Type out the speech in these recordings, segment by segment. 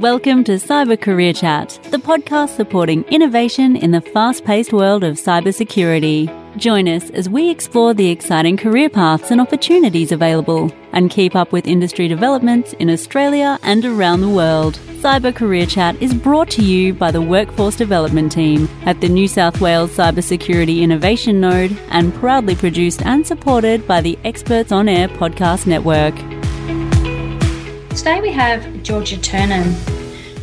Welcome to Cyber Career Chat, the podcast supporting innovation in the fast paced world of cybersecurity. Join us as we explore the exciting career paths and opportunities available and keep up with industry developments in Australia and around the world. Cyber Career Chat is brought to you by the Workforce Development Team at the New South Wales Cybersecurity Innovation Node and proudly produced and supported by the Experts on Air Podcast Network. Today we have Georgia Turnan.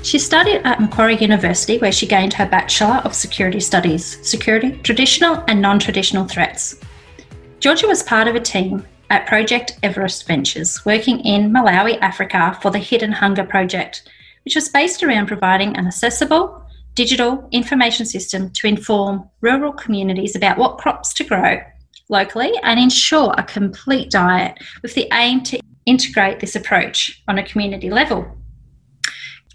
She studied at Macquarie University where she gained her Bachelor of Security Studies, Security, Traditional and Non-Traditional Threats. Georgia was part of a team at Project Everest Ventures working in Malawi, Africa for the Hidden Hunger Project, which was based around providing an accessible digital information system to inform rural communities about what crops to grow locally and ensure a complete diet with the aim to integrate this approach on a community level,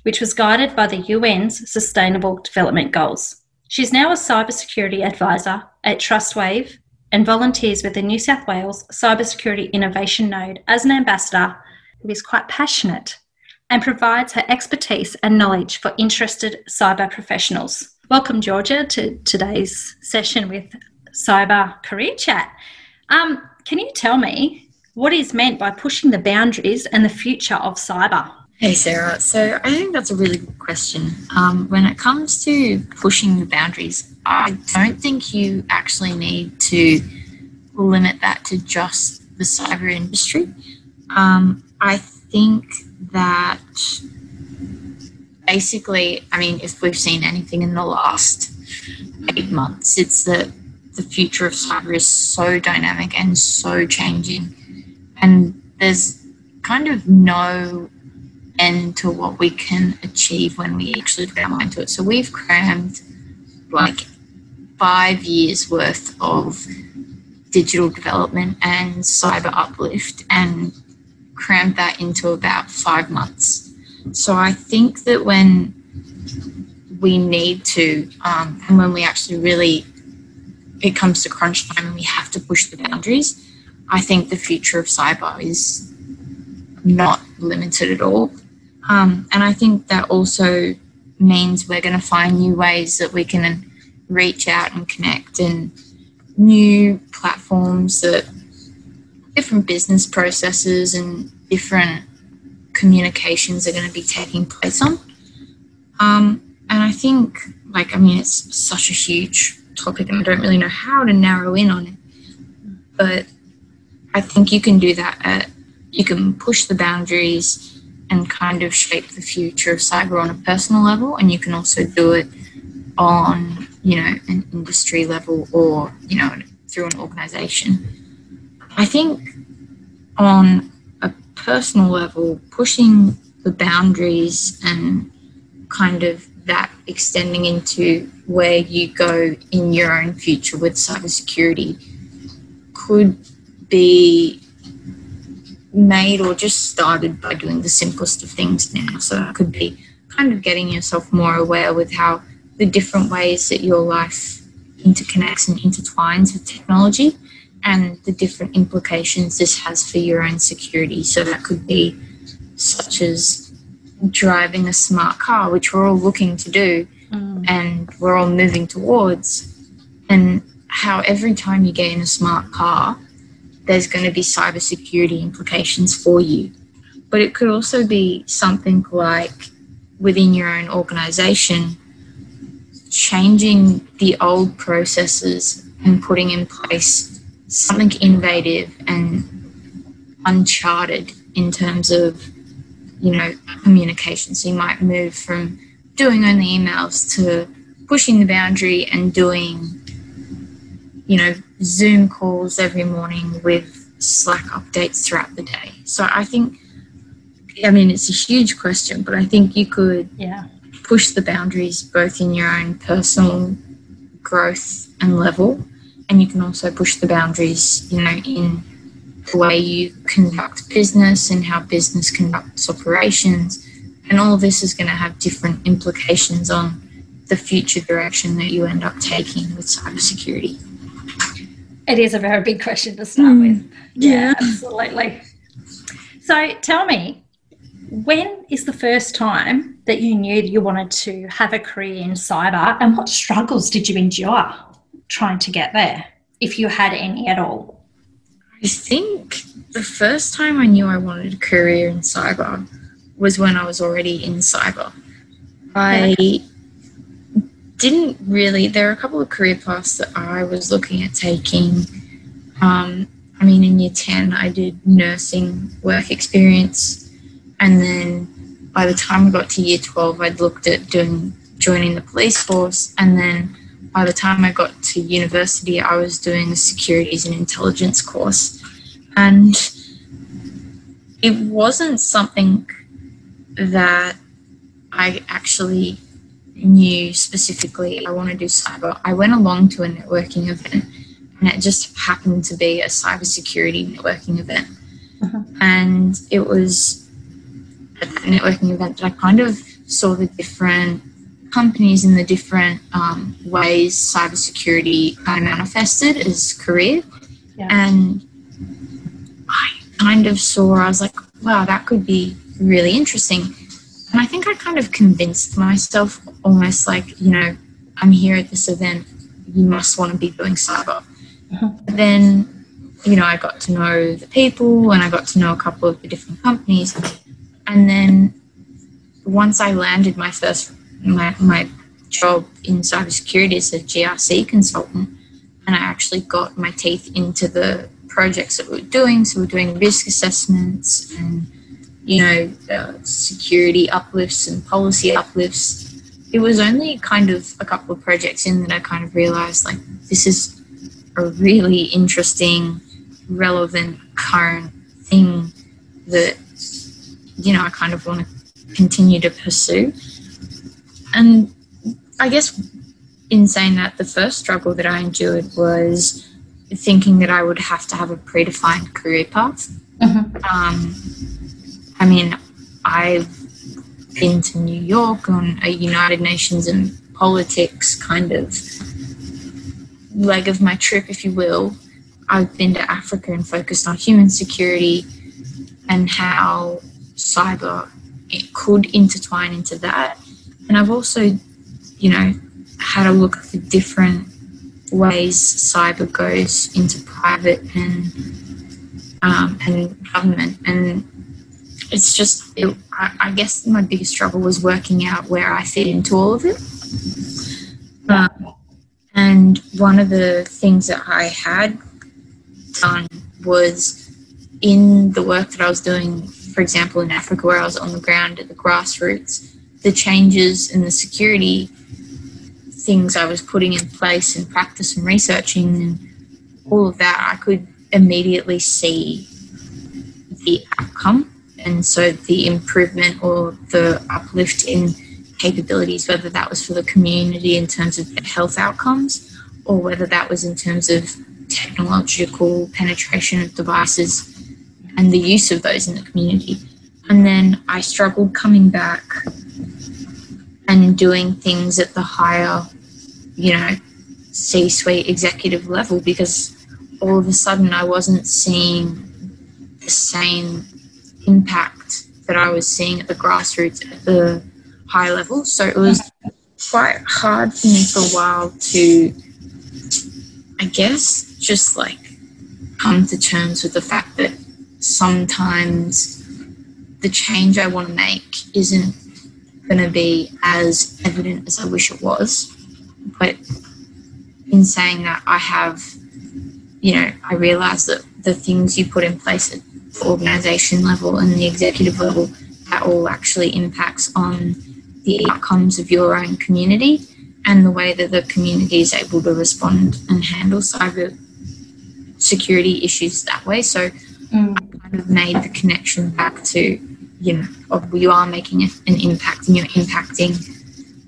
which was guided by the UN's Sustainable Development Goals. She's now a cybersecurity advisor at Trustwave and volunteers with the New South Wales Cybersecurity Innovation Node as an ambassador who is quite passionate and provides her expertise and knowledge for interested cyber professionals. Welcome, Georgia, to today's session with Cyber Career Chat. Um, can you tell me what is meant by pushing the boundaries and the future of cyber? Hey, Sarah. So I think that's a really good question. Um, when it comes to pushing the boundaries, I don't think you actually need to limit that to just the cyber industry. Um, I think that basically, I mean, if we've seen anything in the last eight months, it's that the future of cyber is so dynamic and so changing and there's kind of no end to what we can achieve when we actually put our mind to it. So we've crammed like five years worth of digital development and cyber uplift and crammed that into about five months. So I think that when we need to, um, and when we actually really, it comes to crunch time and we have to push the boundaries, I think the future of cyber is not limited at all. Um, and I think that also means we're going to find new ways that we can reach out and connect and new platforms that different business processes and different communications are going to be taking place on. Um, and I think, like, I mean, it's such a huge topic and I don't really know how to narrow in on it. But I think you can do that at, you can push the boundaries and kind of shape the future of cyber on a personal level, and you can also do it on, you know, an industry level or, you know, through an organization. I think on a personal level, pushing the boundaries and kind of that extending into where you go in your own future with cybersecurity could be made or just started by doing the simplest of things now. So it could be kind of getting yourself more aware with how the different ways that your life interconnects and intertwines with technology and the different implications this has for your own security. So that could be such as driving a smart car, which we're all looking to do mm. and we're all moving towards. And how every time you get in a smart car, there's going to be cybersecurity implications for you. But it could also be something like within your own organization, changing the old processes and putting in place something innovative and uncharted in terms of you know communication so you might move from doing only emails to pushing the boundary and doing you know Zoom calls every morning with Slack updates throughout the day. So I think, I mean, it's a huge question, but I think you could yeah. push the boundaries both in your own personal growth and level, and you can also push the boundaries, you know, in the way you conduct business and how business conducts operations. And all of this is going to have different implications on the future direction that you end up taking with cybersecurity. It is a very big question to start mm. with. Yeah, yeah, absolutely. So tell me, when is the first time that you knew that you wanted to have a career in cyber and what struggles did you endure trying to get there, if you had any at all? I think the first time I knew I wanted a career in cyber was when I was already in cyber. I didn't really, there are a couple of career paths that I was looking at taking. Um, I mean, in year 10, I did nursing work experience. And then by the time I got to year 12, I'd looked at doing joining the police force. And then by the time I got to university, I was doing the securities and intelligence course. And it wasn't something that I actually knew specifically I want to do cyber. I went along to a networking event and it just happened to be a cybersecurity networking event. Uh-huh. And it was at that networking event that I kind of saw the different companies in the different um, ways cybersecurity kind of manifested as career. Yeah. And I kind of saw, I was like, wow, that could be really interesting. And I think I kind of convinced myself almost like, you know, I'm here at this event, you must want to be doing cyber. Uh-huh. Then, you know, I got to know the people and I got to know a couple of the different companies. And then once I landed my first my, my job in cybersecurity as a GRC consultant, and I actually got my teeth into the projects that we're doing. So we're doing risk assessments and you know uh, security uplifts and policy uplifts. It was only kind of a couple of projects in that I kind of realized like this is a really interesting, relevant, current thing that you know I kind of want to continue to pursue. And I guess in saying that, the first struggle that I endured was thinking that I would have to have a predefined career path. Mm-hmm. Um, I mean, I've been to New York on a United Nations and politics kind of leg of my trip, if you will. I've been to Africa and focused on human security and how cyber it could intertwine into that. And I've also, you know, had a look at the different ways cyber goes into private and um, and government. And it's just, it, I, I, guess my biggest struggle was working out where I fit into all of it. Um, and one of the things that I had done was in the work that I was doing, for example, in Africa, where I was on the ground at the grassroots the changes in the security things I was putting in place and practice and researching and all of that, I could immediately see the outcome. And so the improvement or the uplift in capabilities, whether that was for the community in terms of health outcomes or whether that was in terms of technological penetration of devices and the use of those in the community. And then I struggled coming back and doing things at the higher, you know, C suite executive level because all of a sudden I wasn't seeing the same impact that I was seeing at the grassroots at the high level. So it was quite hard for me for a while to, I guess, just like come to terms with the fact that sometimes the change I want to make isn't going to be as evident as I wish it was. But in saying that, I have, you know, I realize that the things you put in place at the organization level and the executive level, that all actually impacts on the outcomes of your own community and the way that the community is able to respond and handle cyber security issues that way. So mm. I kind of made the connection back to you know you are making an impact and you're impacting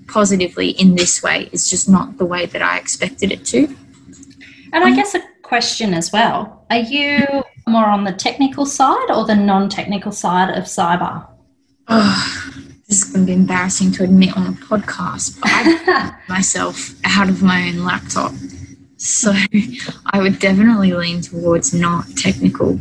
positively in this way. It's just not the way that i expected it to. And i guess a question as well. Are you more on the technical side or the non-technical side of cyber? Oh, this is going to be embarrassing to admit on a podcast but i myself out of my own laptop. So i would definitely lean towards not technical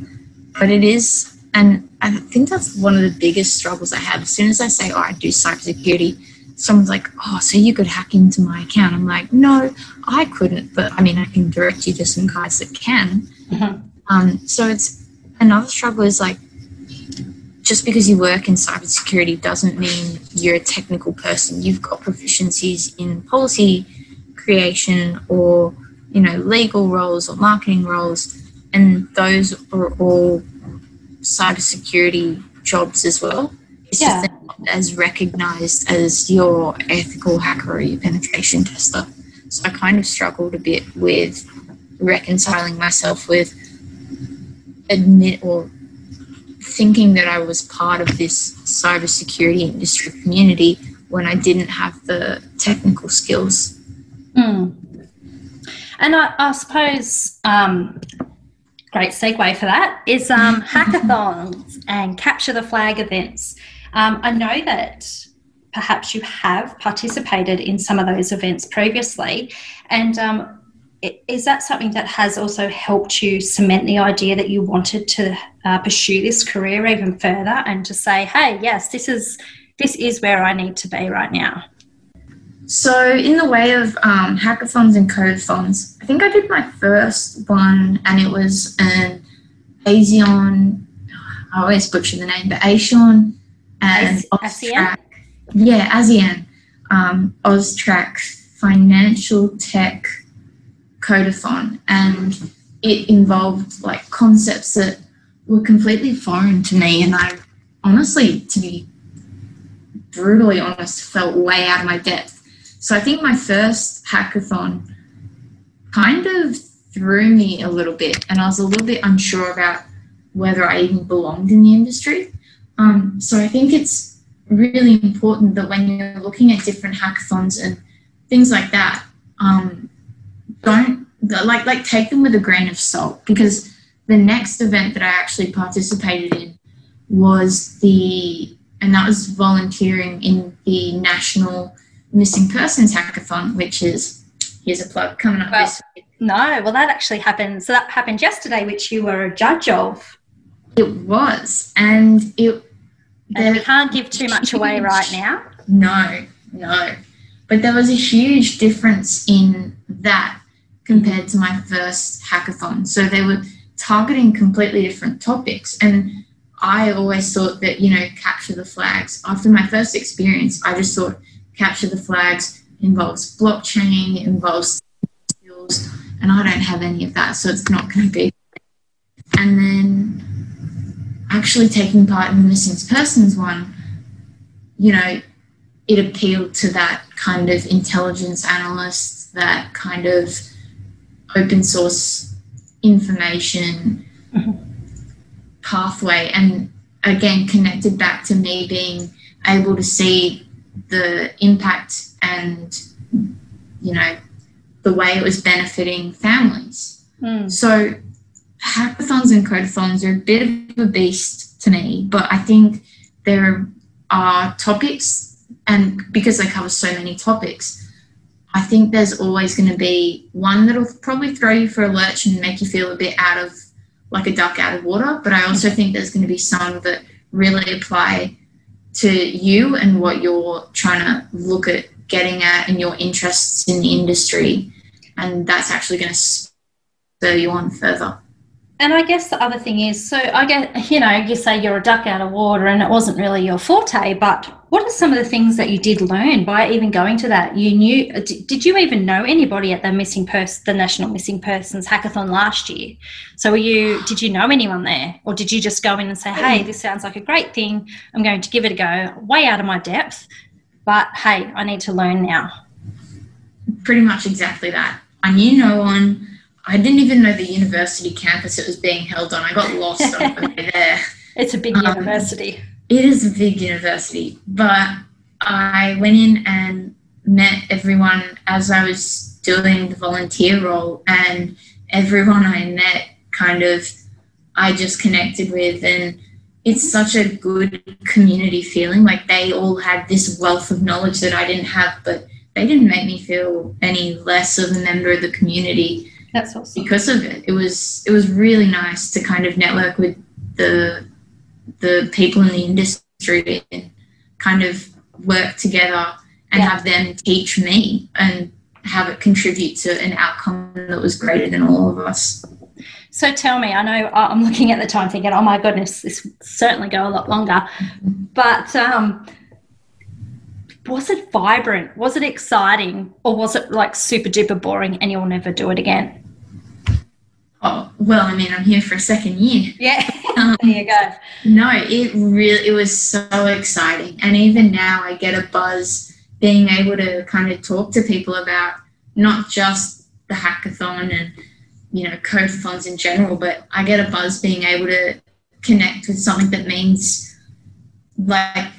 but it is and I think that's one of the biggest struggles I have. As soon as I say, "Oh, I do cybersecurity," someone's like, "Oh, so you could hack into my account?" I'm like, "No, I couldn't, but I mean, I can direct you to some guys that can." Mm-hmm. Um, so it's another struggle is like just because you work in cybersecurity doesn't mean you're a technical person. You've got proficiencies in policy creation or you know legal roles or marketing roles, and those are all cybersecurity jobs as well. It's yeah. just as recognized as your ethical hacker or your penetration tester. So I kind of struggled a bit with reconciling myself with admit or thinking that I was part of this cybersecurity industry community when I didn't have the technical skills. Mm. And I, I suppose um, great segue for that is um, hackathons and capture the flag events. Um, I know that perhaps you have participated in some of those events previously, and um, is that something that has also helped you cement the idea that you wanted to uh, pursue this career even further and to say, "Hey, yes, this is this is where I need to be right now"? So, in the way of um, hackathons and codeathons, I think I did my first one, and it was an ASEAN. I always butcher the name, but ASEAN and ASEAN. Yeah, ASEAN, um, Austrac Financial Tech codeathon and it involved like concepts that were completely foreign to me and I honestly to be brutally honest felt way out of my depth. So I think my first hackathon kind of threw me a little bit and I was a little bit unsure about whether I even belonged in the industry. Um, so I think it's really important that when you're looking at different hackathons and things like that, um, don't like like take them with a grain of salt because the next event that I actually participated in was the and that was volunteering in the National Missing Persons Hackathon, which is here's a plug coming up well, this week. No, well that actually happened. So that happened yesterday, which you were a judge of. It was, and it. And we can't give too much away right now. No, no, but there was a huge difference in that compared to my first hackathon. So they were targeting completely different topics. And I always thought that, you know, capture the flags. After my first experience, I just thought capture the flags involves blockchain, involves skills, and I don't have any of that. So it's not going to be. And then actually taking part in the missing persons one, you know, it appealed to that kind of intelligence analyst, that kind of open source information mm-hmm. pathway and again connected back to me being able to see the impact and you know the way it was benefiting families mm. so hackathons and codeathons are a bit of a beast to me but i think there are topics and because they cover so many topics I think there's always going to be one that'll probably throw you for a lurch and make you feel a bit out of like a duck out of water. But I also think there's going to be some that really apply to you and what you're trying to look at getting at and your interests in the industry. And that's actually going to spur you on further. And I guess the other thing is so I guess, you know, you say you're a duck out of water and it wasn't really your forte, but what are some of the things that you did learn by even going to that? You knew, did you even know anybody at the missing person, the National Missing Persons Hackathon last year? So were you, did you know anyone there? Or did you just go in and say, hey, this sounds like a great thing. I'm going to give it a go, way out of my depth, but hey, I need to learn now? Pretty much exactly that. I knew no one I didn't even know the university campus it was being held on. I got lost on the way there. It's a big um, university. It is a big university, but I went in and met everyone as I was doing the volunteer role, and everyone I met kind of I just connected with, and it's such a good community feeling. Like they all had this wealth of knowledge that I didn't have, but they didn't make me feel any less of a member of the community that's awesome. Because of it, it was it was really nice to kind of network with the the people in the industry and kind of work together and Yeah. have them teach me and have it contribute to an outcome that was greater than all of us. So tell me, I know I'm looking at the time thinking, oh my goodness, this certainly go a lot longer. But um, was it vibrant? Was it exciting? Or was it like super duper boring and you'll never do it again? Oh, well, I mean, I'm here for a second year. Yeah, Um, there you go. No, it really it was so exciting. And even now I get a buzz being able to kind of talk to people about not just the hackathon and you know codeathons in general, but I get a buzz being able to connect with something that means like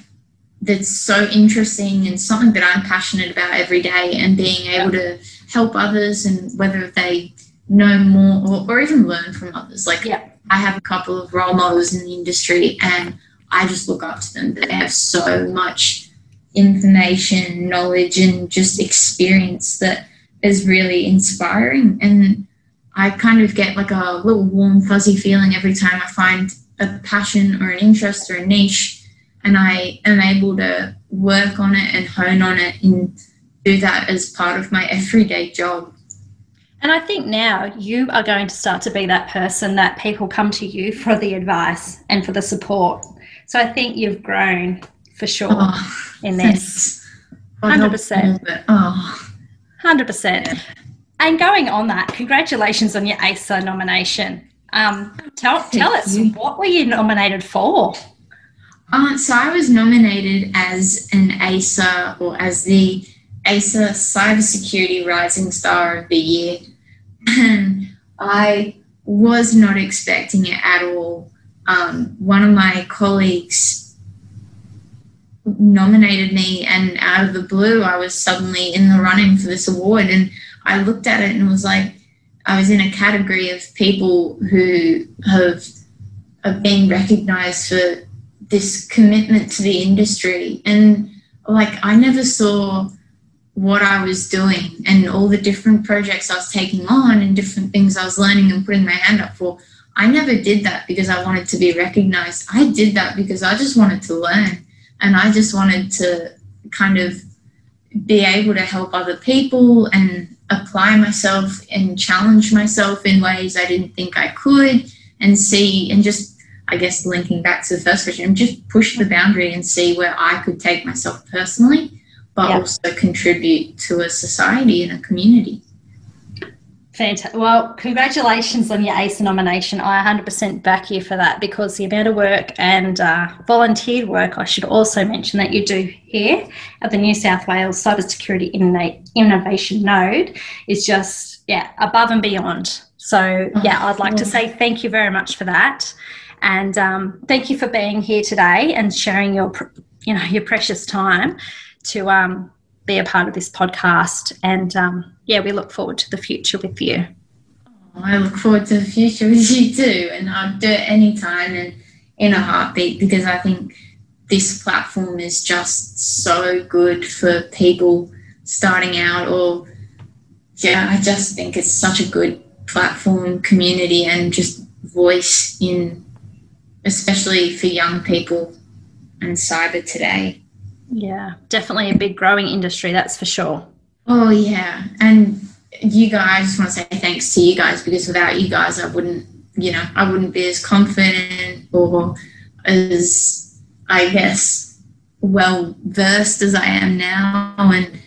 that's so interesting and something that I'm passionate about every day and being able to help others and whether they know more or, or even learn from others. Like Yeah. I have a couple of role models in the industry and I just look up to them. They have so much information, knowledge, and just experience that is really inspiring. And I kind of get like a little warm, fuzzy feeling every time I find a passion or an interest or a niche and I am able to work on it and hone on it and do that as part of my everyday job. And I think now you are going to start to be that person that people come to you for the advice and for the support. So I think you've grown for sure Oh, in this. 100%. me, oh. Hundred percent. And going on that, congratulations on your ASA nomination. Um, tell tell Thank us you. what were you nominated for? Uh, so I was nominated as an ASA or as the ASA Cybersecurity Rising Star of the Year. And I was not expecting it at all. Um, one of my colleagues nominated me, and out of the blue, I was suddenly in the running for this award. And I looked at it and was like, I was in a category of people who have, have been recognized for this commitment to the industry and like i never saw what i was doing and all the different projects i was taking on and different things i was learning and putting my hand up for. I never did that because i wanted to be recognized. I did that because i just wanted to learn and i just wanted to kind of be able to help other people and apply myself and challenge myself in ways i didn't think i could and see and just I guess linking back to the first question, just push the boundary and see where I could take myself personally, but Yeah. also contribute to a society and a community. Fantastic. Well, congratulations on your ACE nomination. I 100% back you for that because the amount of work and uh, volunteered work, I should also mention that you do here at the New South Wales Cybersecurity Inno- Innovation Node is just, yeah, above and beyond. So, yeah, I'd like to say thank you very much for that. And um, thank you for being here today and sharing your, you know, your precious time to um, be a part of this podcast. And um, yeah, we look forward to the future with you. I look forward to the future with you too, and I'll do it anytime and in a heartbeat because I think this platform is just so good for people starting out or yeah, I just think it's such a good platform, community, and just voice in, especially for young people and cyber today. Yeah, definitely a big growing industry, that's for sure. Oh yeah, and you guys, I just want to say thanks to you guys because without you guys, I wouldn't, you know, I wouldn't be as confident or as, I guess, well versed as I am now. And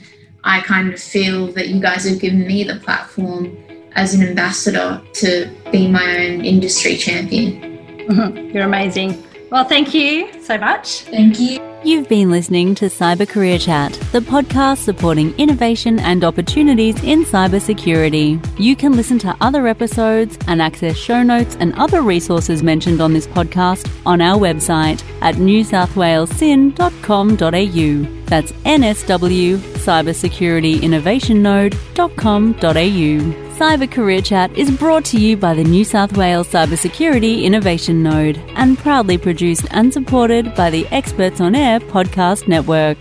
I kind of feel that you guys have given me the platform as an ambassador to be my own industry champion. You're amazing. Well, thank you so much. Thank you. You've been listening to Cyber Career Chat, the podcast supporting innovation and opportunities in cybersecurity. You can listen to other episodes and access show notes and other resources mentioned on this podcast on our website at newsouthwalessin.com.au. That's NSW cybersecurityinnovationnode.com.au. Cyber Career Chat is brought to you by the New South Wales Cybersecurity Innovation Node and proudly produced and supported by the Experts on Air Podcast Network.